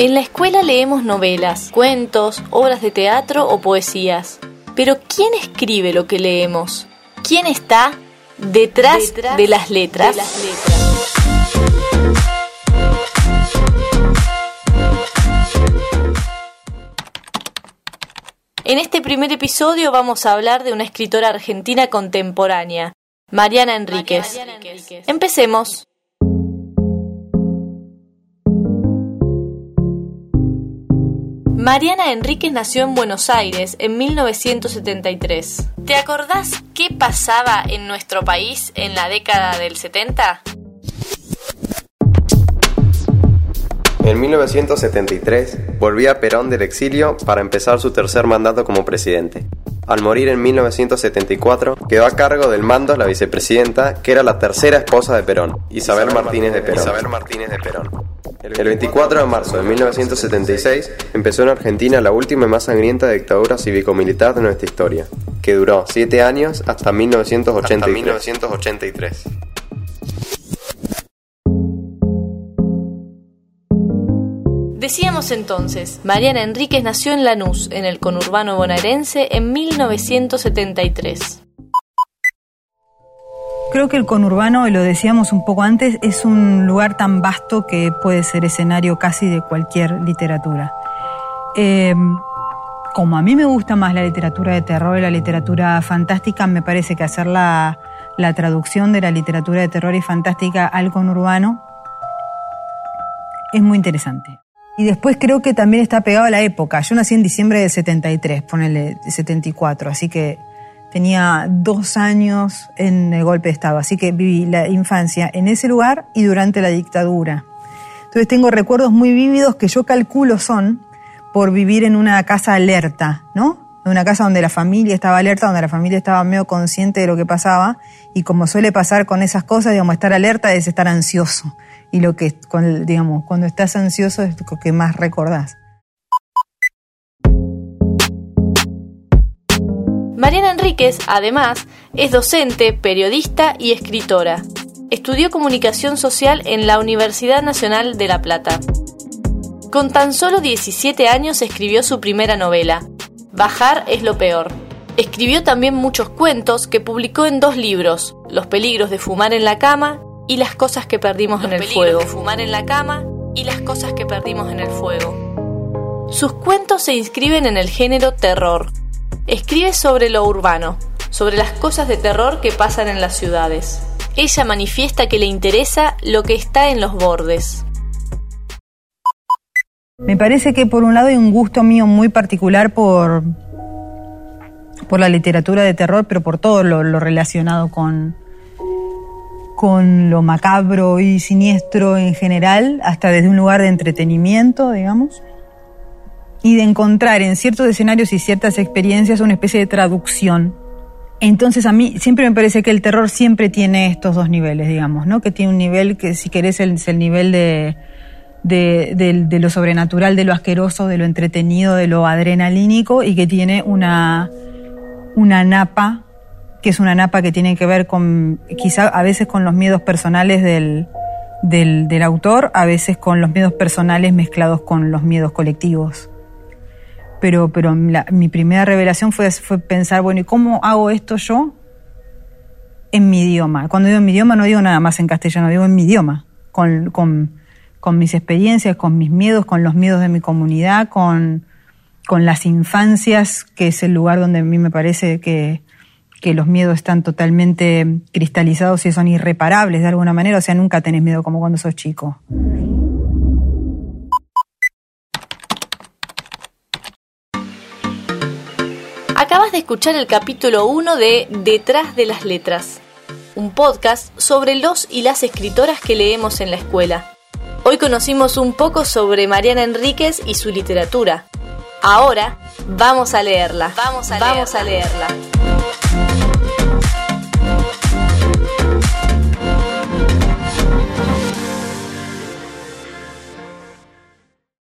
En la escuela leemos novelas, cuentos, obras de teatro o poesías. Pero ¿quién escribe lo que leemos? ¿Quién está detrás, de, las letras? de las letras? En este primer episodio vamos a hablar de una escritora argentina contemporánea, Mariana Enríquez. Empecemos. Mariana Enríquez nació en Buenos Aires en 1973. ¿Te acordás qué pasaba en nuestro país en la década del 70? En 1973 volvía Perón del exilio para empezar su tercer mandato como presidente. Al morir en 1974, quedó a cargo del mando la vicepresidenta, que era la tercera esposa de Perón, Isabel, Martínez, de Perón. Isabel Martínez de Perón. El 24 de marzo de 1976 empezó en Argentina la última y más sangrienta dictadura cívico-militar de nuestra historia, que duró siete años hasta 1983. Decíamos entonces, Mariana Enríquez nació en Lanús, en el conurbano bonaerense, en 1973. Creo que el conurbano, y lo decíamos un poco antes, es un lugar tan vasto que puede ser escenario casi de cualquier literatura. Em, como a mí me gusta más la literatura de terror y la literatura fantástica, me parece que hacer la, la traducción de la literatura de terror y fantástica al conurbano es muy interesante. Y después creo que también está pegado a la época. Yo nací en diciembre del 73, ponele 74, así que tenía dos años en el golpe de Estado, así que viví la infancia en ese lugar y durante la dictadura. Entonces tengo recuerdos muy vívidos que yo calculo son por vivir en una casa alerta, ¿no? En una casa donde la familia estaba alerta, donde la familia estaba medio consciente de lo que pasaba y como suele pasar con esas cosas, digamos, estar alerta es estar ansioso y lo que, digamos, cuando estás ansioso es lo que más recordás. Mariana Enríquez, además, es docente, periodista y escritora. Estudió comunicación social en la Universidad Nacional de La Plata. Con tan solo 17 años escribió su primera novela, Bajar es lo peor. Escribió también muchos cuentos que publicó en dos libros, Los peligros de fumar en la cama y las cosas que perdimos en el fuego. fumar en la cama y las cosas que perdimos en el fuego. Sus cuentos se inscriben en el género terror. Escribe sobre lo urbano, sobre las cosas de terror que pasan en las ciudades. Ella manifiesta que le interesa lo que está en los bordes. Me parece que por un lado hay un gusto mío muy particular por, por la literatura de terror, pero por todo lo relacionado con, con lo macabro y siniestro en general, hasta desde un lugar de entretenimiento, digamos, y de encontrar en ciertos escenarios y ciertas experiencias una especie de traducción. Entonces a mí siempre me parece que el terror siempre tiene estos dos niveles, digamos, ¿no? Que tiene un nivel que si querés es el nivel de, de, de, lo sobrenatural, de lo asqueroso, de lo entretenido, de lo adrenalínico y que tiene una, una napa que es una napa que tiene que ver con, quizá a veces con los miedos personales del, del, autor, a veces con los miedos personales mezclados con los miedos colectivos. Pero, pero mi primera revelación fue, fue pensar, bueno, ¿y cómo hago esto yo en mi idioma? Cuando digo en mi idioma no digo nada más en castellano, digo en mi idioma, con, con, con mis experiencias, con mis miedos, con los miedos de mi comunidad, con, con las infancias, que es el lugar donde a mí me parece que, que los miedos están totalmente cristalizados y son irreparables de alguna manera, o sea, nunca tenés miedo como cuando sos chico. Acabas de escuchar el capítulo 1 de Detrás de las Letras, un podcast sobre los y las escritoras que leemos en la escuela. Hoy conocimos un poco sobre Mariana Enríquez y su literatura. Ahora vamos a leerla. Vamos a leerla. Vamos a leerla.